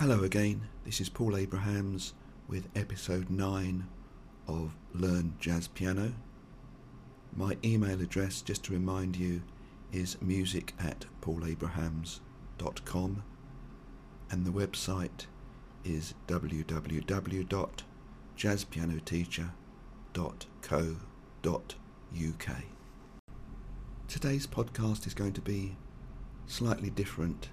Hello again, this is Paul Abrahams with episode 9 of Learn Jazz Piano. My email address, just to remind you, is music at paulabrahams.com and the website is www.jazzpianoteacher.co.uk. Today's podcast is going to be slightly different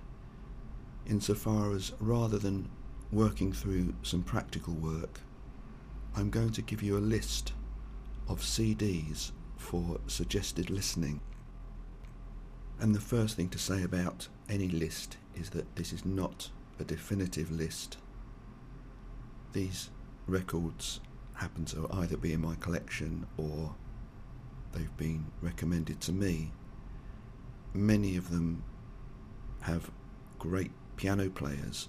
insofar as rather than working through some practical work, I'm going to give you a list of CDs for suggested listening. And the first thing to say about any list is that this is not a definitive list. These records happen to either be in my collection or they've been recommended to me. Many of them have great piano players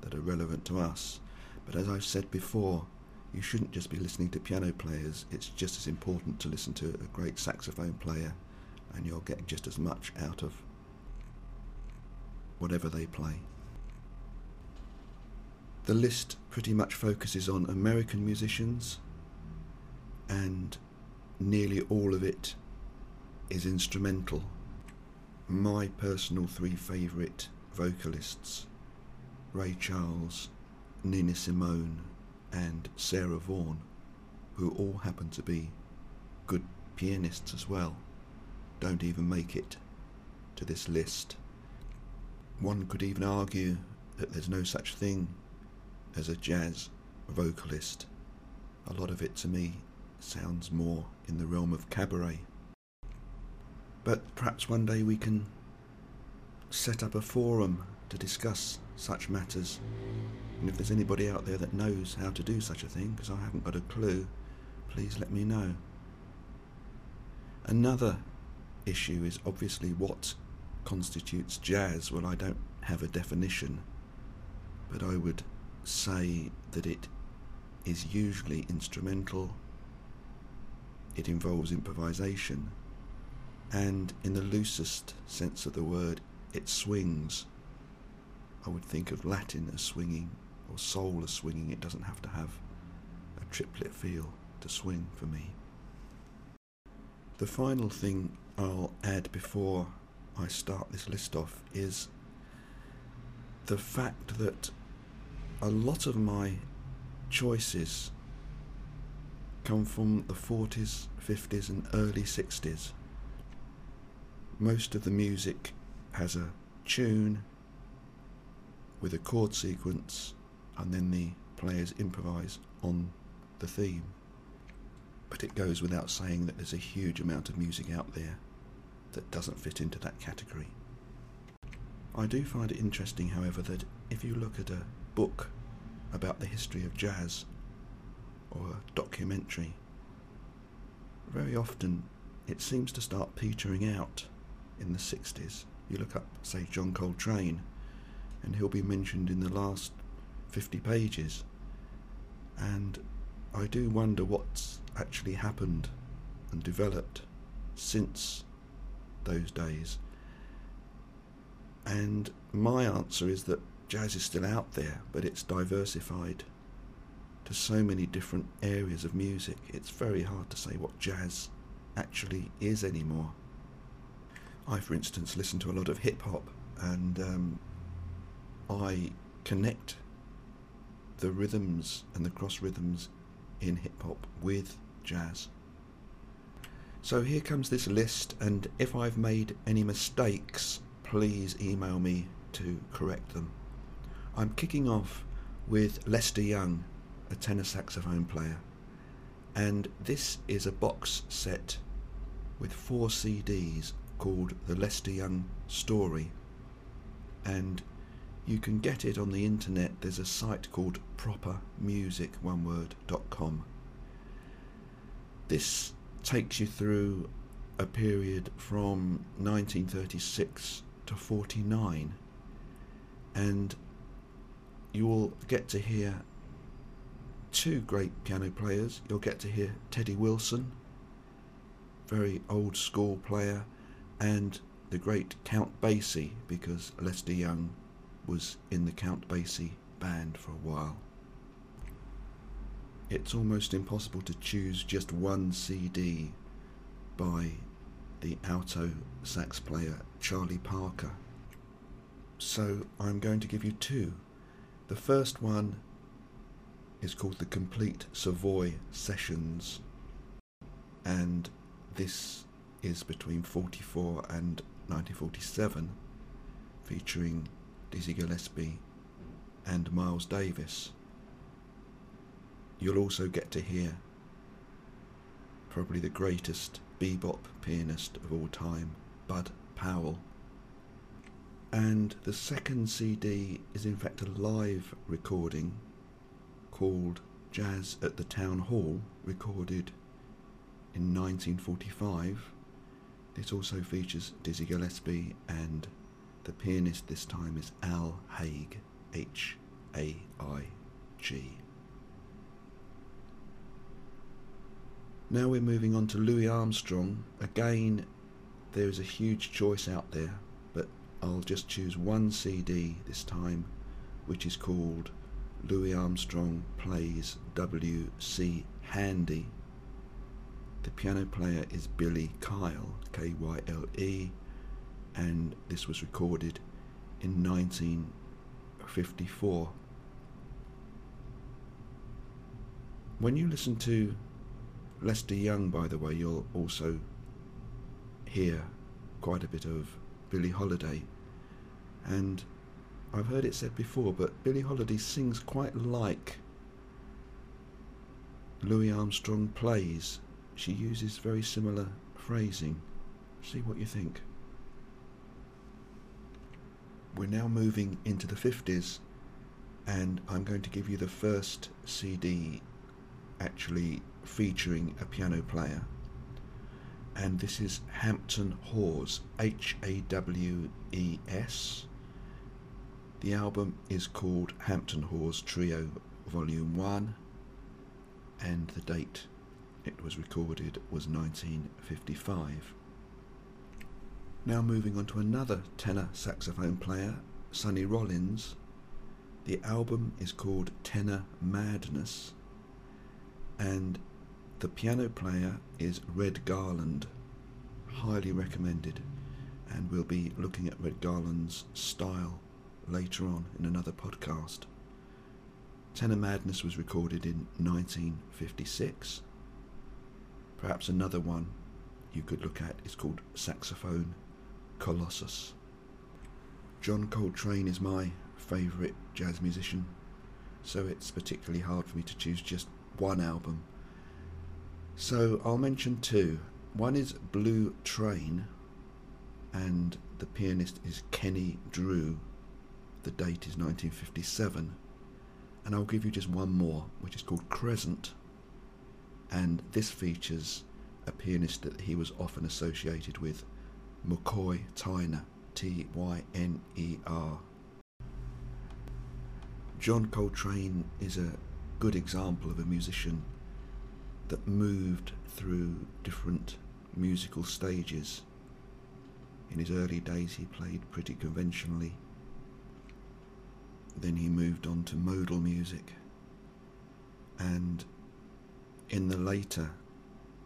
that are relevant to us. But as I've said before, you shouldn't just be listening to piano players. It's just as important to listen to a great saxophone player, and you'll get just as much out of whatever they play. The list pretty much focuses on American musicians, and nearly all of it is instrumental. My personal three favourite vocalists Ray Charles, Nina Simone, and Sarah Vaughan, who all happen to be good pianists as well, don't even make it to this list. One could even argue that there's no such thing as a jazz vocalist. A lot of it to me sounds more in the realm of cabaret. But perhaps one day we can set up a forum to discuss such matters. And if there's anybody out there that knows how to do such a thing, because I haven't got a clue, please let me know. Another issue is obviously what constitutes jazz. Well, I don't have a definition, but I would say that it is usually instrumental, it involves improvisation, and in the loosest sense of the word, it swings. I would think of Latin as swinging or soul as swinging. It doesn't have to have a triplet feel to swing for me. The final thing I'll add before I start this list off is the fact that a lot of my choices come from the 40s, 50s, and early 60s. Most of the music has a tune with a chord sequence and then the players improvise on the theme. But it goes without saying that there's a huge amount of music out there that doesn't fit into that category. I do find it interesting, however, that if you look at a book about the history of jazz or a documentary, very often it seems to start petering out in the 60s you look up, say, John Coltrane, and he'll be mentioned in the last 50 pages. And I do wonder what's actually happened and developed since those days. And my answer is that jazz is still out there, but it's diversified to so many different areas of music. It's very hard to say what jazz actually is anymore. I, for instance, listen to a lot of hip hop and um, I connect the rhythms and the cross rhythms in hip hop with jazz. So here comes this list, and if I've made any mistakes, please email me to correct them. I'm kicking off with Lester Young, a tenor saxophone player, and this is a box set with four CDs called The Lester Young Story. And you can get it on the internet. There's a site called propermusic.com. This takes you through a period from 1936 to 49 and you will get to hear two great piano players. You'll get to hear Teddy Wilson, very old school player, and the great Count Basie, because Lester Young was in the Count Basie band for a while. It's almost impossible to choose just one CD by the alto sax player Charlie Parker. So I'm going to give you two. The first one is called the Complete Savoy Sessions, and this is between 44 and 1947, featuring Dizzy Gillespie and Miles Davis. You'll also get to hear probably the greatest bebop pianist of all time, Bud Powell. And the second CD is in fact a live recording called Jazz at the Town Hall, recorded in 1945. This also features Dizzy Gillespie and the pianist this time is Al Haig, H A I G. Now we're moving on to Louis Armstrong. Again, there is a huge choice out there, but I'll just choose one CD this time, which is called Louis Armstrong Plays W.C. Handy. The piano player is Billy Kyle, K Y L E, and this was recorded in 1954. When you listen to Lester Young, by the way, you'll also hear quite a bit of Billie Holiday. And I've heard it said before, but Billie Holiday sings quite like Louis Armstrong plays. She uses very similar phrasing. See what you think. We're now moving into the 50s, and I'm going to give you the first CD actually featuring a piano player. And this is Hampton Hawes, H A W E S. The album is called Hampton Hawes Trio Volume 1, and the date it was recorded was 1955. Now moving on to another tenor saxophone player, Sonny Rollins. The album is called Tenor Madness, and the piano player is Red Garland. Highly recommended, and we'll be looking at Red Garland's style later on in another podcast. Tenor Madness was recorded in 1956. Perhaps another one you could look at is called Saxophone Colossus. John Coltrane is my favourite jazz musician, so it's particularly hard for me to choose just one album. So I'll mention two. One is Blue Train, and the pianist is Kenny Drew. The date is 1957. And I'll give you just one more, which is called Crescent. And this features a pianist that he was often associated with, McCoy Tyner, T Y N E R. John Coltrane is a good example of a musician that moved through different musical stages. In his early days, he played pretty conventionally. Then he moved on to modal music. And in the later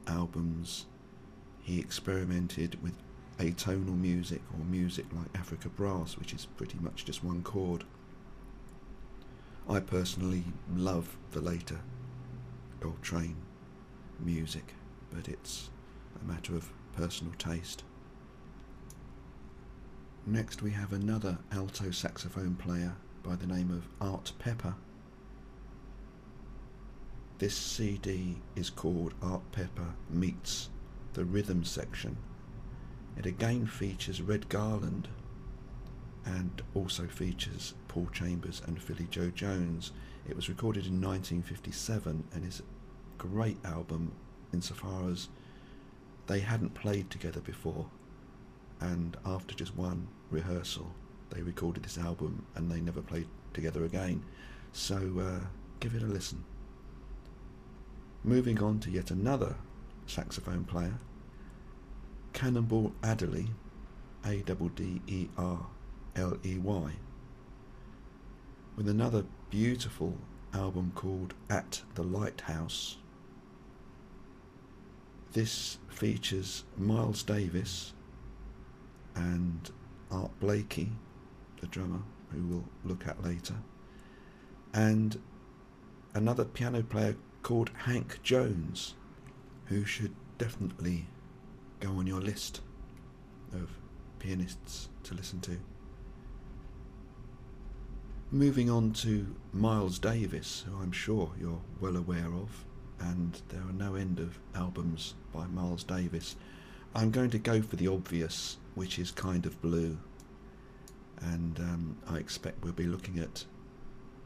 albums, he experimented with atonal music or music like Africa Brass, which is pretty much just one chord. I personally love the later Coltrane music, but it's a matter of personal taste. Next, we have another alto saxophone player by the name of Art Pepper. This CD is called Art Pepper Meets the Rhythm Section. It again features Red Garland and also features Paul Chambers and Philly Joe Jones. It was recorded in 1957 and is a great album insofar as they hadn't played together before and after just one rehearsal they recorded this album and they never played together again. So uh, give it a listen. Moving on to yet another saxophone player, Cannonball Adderley, A D D E R L E Y, with another beautiful album called At the Lighthouse. This features Miles Davis and Art Blakey, the drummer, who we'll look at later, and another piano player called Hank Jones, who should definitely go on your list of pianists to listen to. Moving on to Miles Davis, who I'm sure you're well aware of, and there are no end of albums by Miles Davis. I'm going to go for the obvious, which is kind of blue, and um, I expect we'll be looking at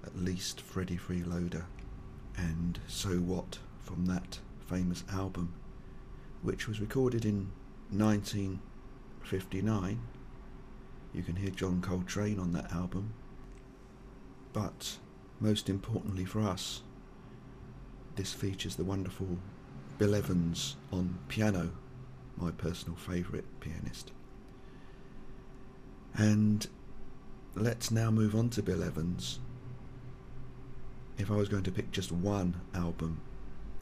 at least Freddie Freeloader and So What from that famous album, which was recorded in 1959. You can hear John Coltrane on that album but most importantly for us, this features the wonderful Bill Evans on piano, my personal favourite pianist. And let's now move on to Bill Evans. If I was going to pick just one album,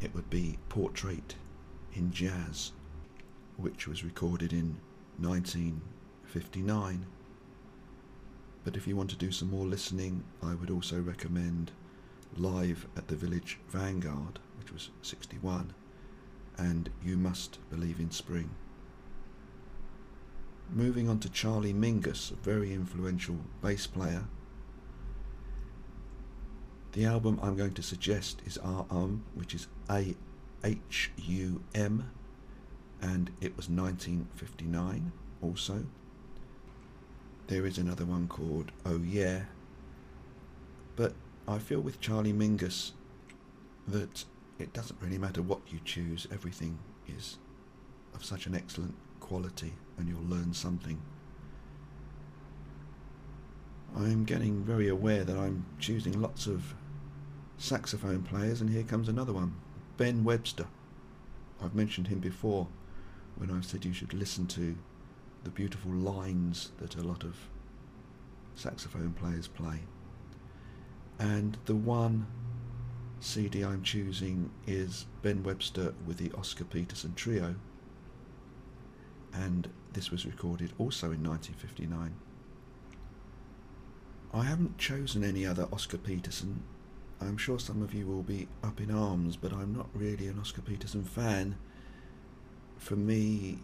it would be Portrait in Jazz, which was recorded in 1959 but if you want to do some more listening, I would also recommend Live at the Village Vanguard, which was 61, and You Must Believe in Spring. Moving on to Charlie Mingus, a very influential bass player. The album I'm going to suggest is R Um, which is A H U M, and it was 1959 also. There is another one called Oh Yeah. But I feel with Charlie Mingus that it doesn't really matter what you choose, everything is of such an excellent quality and you'll learn something. I'm getting very aware that I'm choosing lots of saxophone players, and here comes another one Ben Webster. I've mentioned him before when I've said you should listen to the beautiful lines that a lot of saxophone players play. And the one CD I'm choosing is Ben Webster with the Oscar Peterson Trio, and this was recorded also in 1959. I haven't chosen any other Oscar Peterson. I'm sure some of you will be up in arms, but I'm not really an Oscar Peterson fan. For me,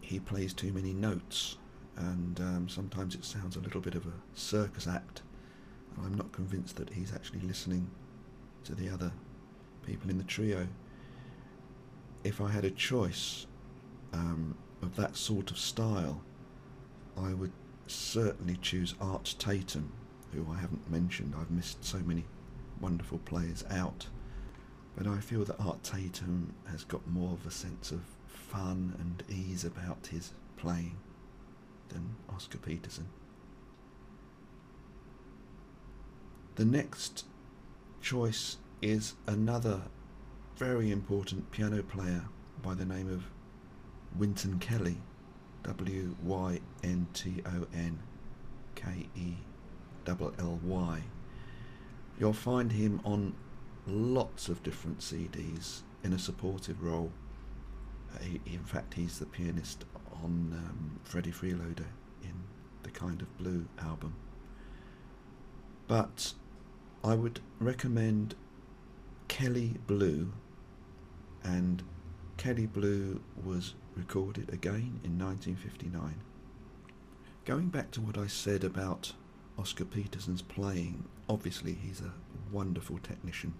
he plays too many notes, and um, sometimes it sounds a little bit of a circus act. I'm not convinced that he's actually listening to the other people in the trio. If I had a choice um, of that sort of style, I would certainly choose Art Tatum, who I haven't mentioned. I've missed so many wonderful players out. But I feel that Art Tatum has got more of a sense of fun and ease about his playing than Oscar Peterson. The next choice is another very important piano player by the name of Wynton Kelly, W Y N T O N K E L L Y. You'll find him on lots of different CDs in a supportive role he, in fact, he's the pianist on um, Freddie Freeloader in the Kind of Blue album. But I would recommend Kelly Blue, and Kelly Blue was recorded again in 1959. Going back to what I said about Oscar Peterson's playing, obviously he's a wonderful technician.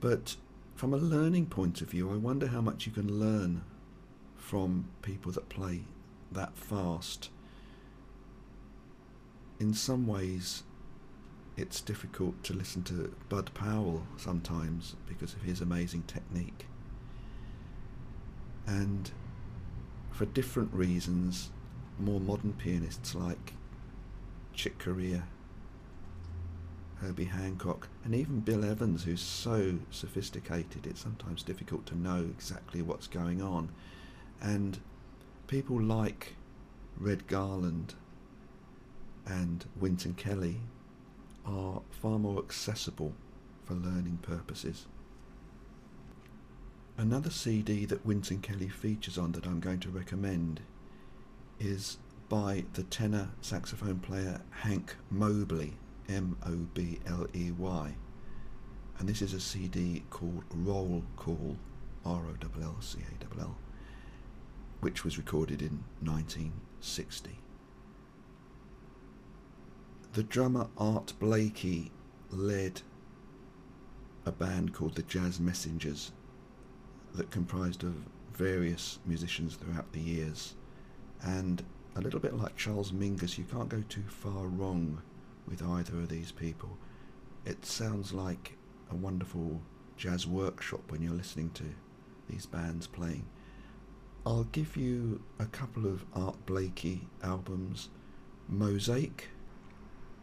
But from a learning point of view, I wonder how much you can learn from people that play that fast. In some ways, it's difficult to listen to Bud Powell sometimes because of his amazing technique. And for different reasons, more modern pianists like Chick Corea Herbie Hancock, and even Bill Evans, who's so sophisticated, it's sometimes difficult to know exactly what's going on. And people like Red Garland and Wynton Kelly are far more accessible for learning purposes. Another CD that Wynton Kelly features on that I'm going to recommend is by the tenor saxophone player Hank Mobley, M O B L E Y. And this is a CD called Roll Call, R O L L C A L which was recorded in 1960. The drummer Art Blakey led a band called the Jazz Messengers that comprised of various musicians throughout the years. And a little bit like Charles Mingus, you can't go too far wrong with either of these people. It sounds like a wonderful jazz workshop when you're listening to these bands playing. I'll give you a couple of Art Blakey albums Mosaic,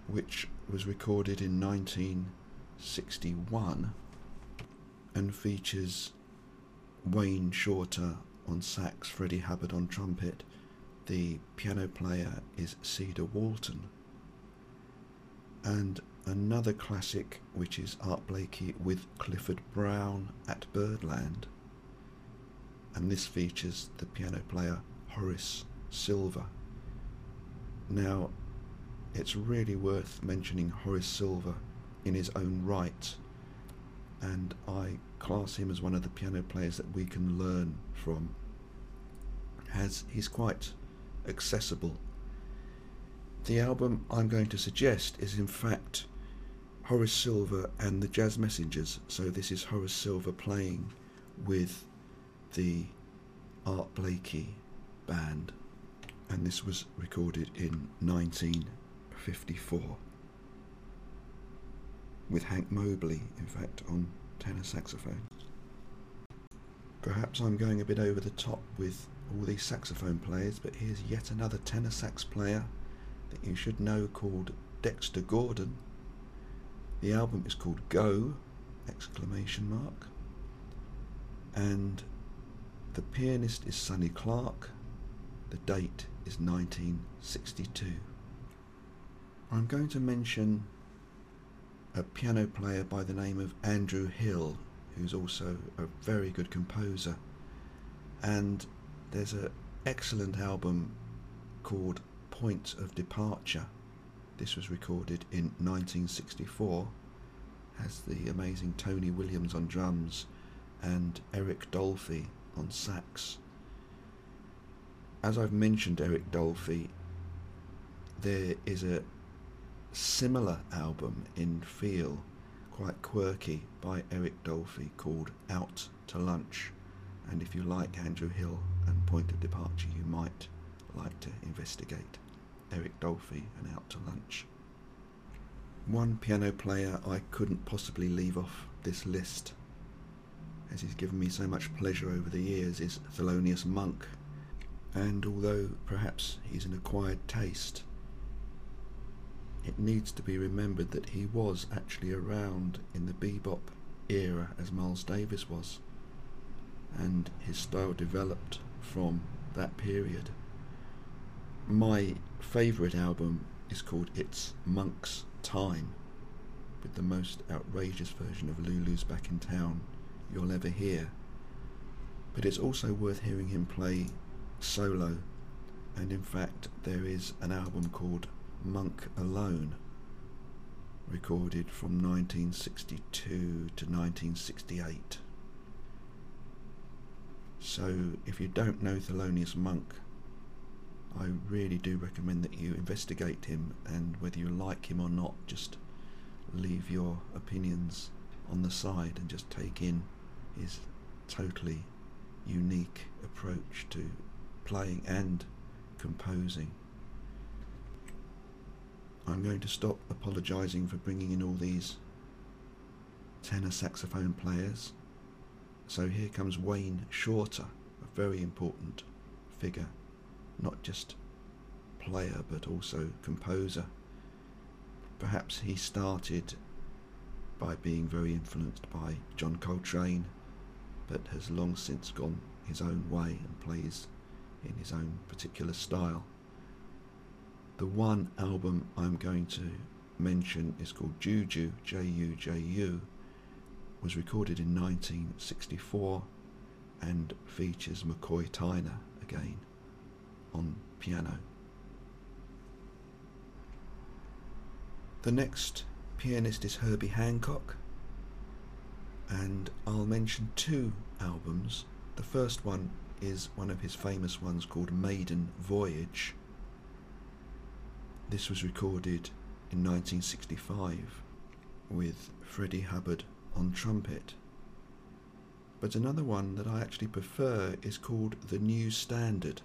which was recorded in 1961 and features Wayne Shorter on sax, Freddie Hubbard on trumpet. The piano player is Cedar Walton. And another classic, which is Art Blakey with Clifford Brown at Birdland. And this features the piano player Horace Silver. Now, it's really worth mentioning Horace Silver in his own right, and I class him as one of the piano players that we can learn from. Has he's quite accessible. The album I'm going to suggest is in fact Horace Silver and the Jazz Messengers. So this is Horace Silver playing with the Art Blakey band, and this was recorded in 1954 with Hank Mobley, in fact, on tenor saxophone. Perhaps I'm going a bit over the top with all these saxophone players, but here's yet another tenor sax player that you should know called Dexter Gordon. The album is called Go! exclamation mark. And the pianist is Sonny Clark. The date is 1962. I'm going to mention a piano player by the name of Andrew Hill, who's also a very good composer. And there's an excellent album called Point of Departure. This was recorded in 1964. Has the amazing Tony Williams on drums and Eric Dolphy on sax. As I've mentioned Eric Dolphy, there is a similar album in feel, quite quirky, by Eric Dolphy called Out to Lunch. And if you like Andrew Hill and Point of Departure, you might like to investigate Eric Dolphy and Out to Lunch. One piano player I couldn't possibly leave off this list, as he's given me so much pleasure over the years, is Thelonious Monk. And although perhaps he's an acquired taste, it needs to be remembered that he was actually around in the bebop era as Miles Davis was, and his style developed from that period. My favourite album is called It's Monk's Time, with the most outrageous version of Lulu's Back in Town you'll ever hear. But it's also worth hearing him play solo, and in fact, there is an album called Monk Alone, recorded from 1962 to 1968. So, if you don't know Thelonious Monk, I really do recommend that you investigate him and whether you like him or not, just leave your opinions on the side and just take in his totally unique approach to playing and composing. I'm going to stop apologising for bringing in all these tenor saxophone players. So here comes Wayne Shorter, a very important figure, not just player but also composer. Perhaps he started by being very influenced by John Coltrane, but has long since gone his own way and plays in his own particular style the one album I'm going to mention is called Juju, J U J U, was recorded in 1964 and features McCoy Tyner again on piano. The next pianist is Herbie Hancock, and I'll mention two albums. The first one is one of his famous ones called Maiden Voyage. This was recorded in 1965 with Freddie Hubbard on trumpet. But another one that I actually prefer is called The New Standard,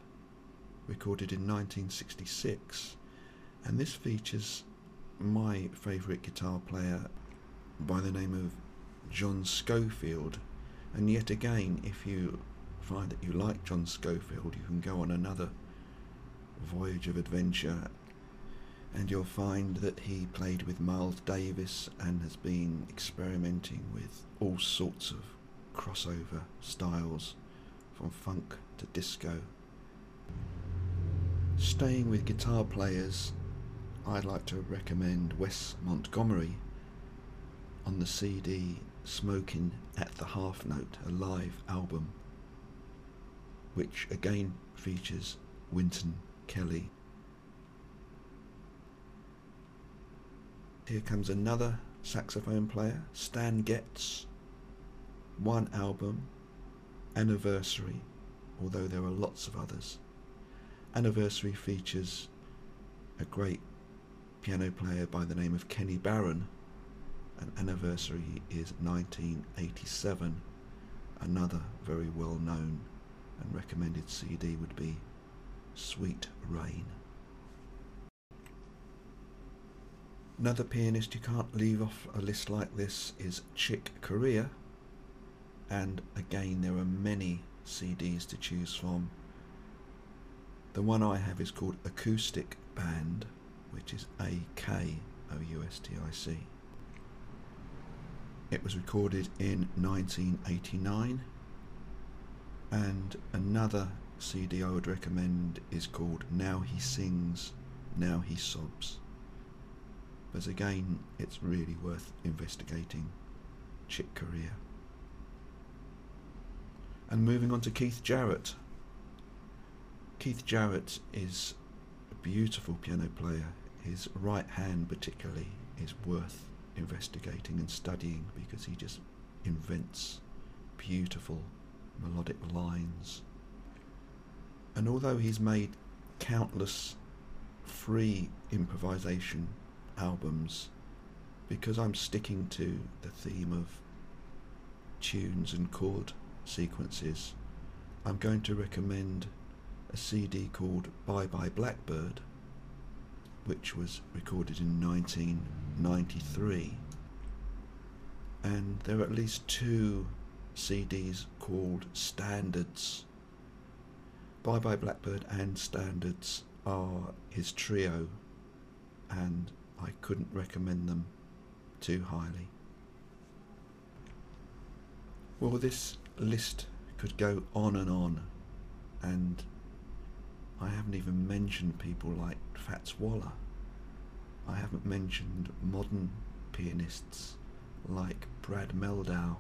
recorded in 1966, and this features my favourite guitar player by the name of John Scofield. And yet again, if you find that you like John Scofield, you can go on another voyage of adventure and you'll find that he played with Miles Davis and has been experimenting with all sorts of crossover styles from funk to disco. Staying with guitar players, I'd like to recommend Wes Montgomery on the CD Smoking at the Half Note, a live album, which again features Wynton Kelly Here comes another saxophone player, Stan Getz. One album, Anniversary, although there are lots of others. Anniversary features a great piano player by the name of Kenny Barron, and Anniversary is 1987. Another very well known and recommended CD would be Sweet Rain. Another pianist you can't leave off a list like this is Chick Corea, and again there are many CDs to choose from. The one I have is called Akoustic Band, which is A K O U S T I C. It was recorded in 1989, and another CD I would recommend is called Now He Sings, Now He Sobs. But again, it's really worth investigating Chick Corea. And moving on to Keith Jarrett. Keith Jarrett is a beautiful piano player. His right hand, particularly, is worth investigating and studying because he just invents beautiful melodic lines. And although he's made countless free improvisation albums because I'm sticking to the theme of tunes and chord sequences, I'm going to recommend a CD called Bye Bye Blackbird, which was recorded in 1993. And there are at least two CDs called Standards. Bye Bye Blackbird and Standards are his trio, and I couldn't recommend them too highly. Well, this list could go on and on, and I haven't even mentioned people like Fats Waller. I haven't mentioned modern pianists like Brad Mehldau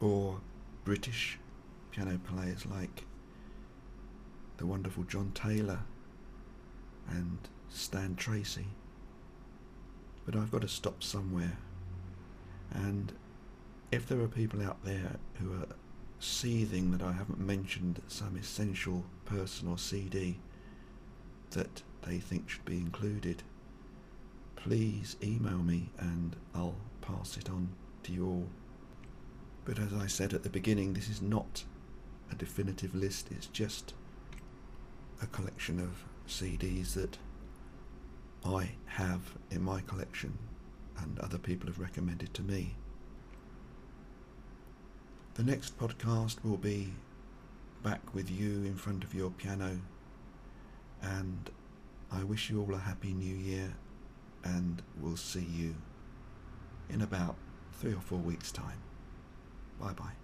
or British piano players like the wonderful John Taylor and Stan Tracey but I've got to stop somewhere. And if there are people out there who are seething that I haven't mentioned some essential person or CD that they think should be included, please email me and I'll pass it on to you all. But as I said at the beginning, this is not a definitive list, it's just a collection of CDs that I have in my collection and other people have recommended to me. The next podcast will be back with you in front of your piano, and I wish you all a happy new year, and we'll see you in about three or four weeks' time. Bye bye.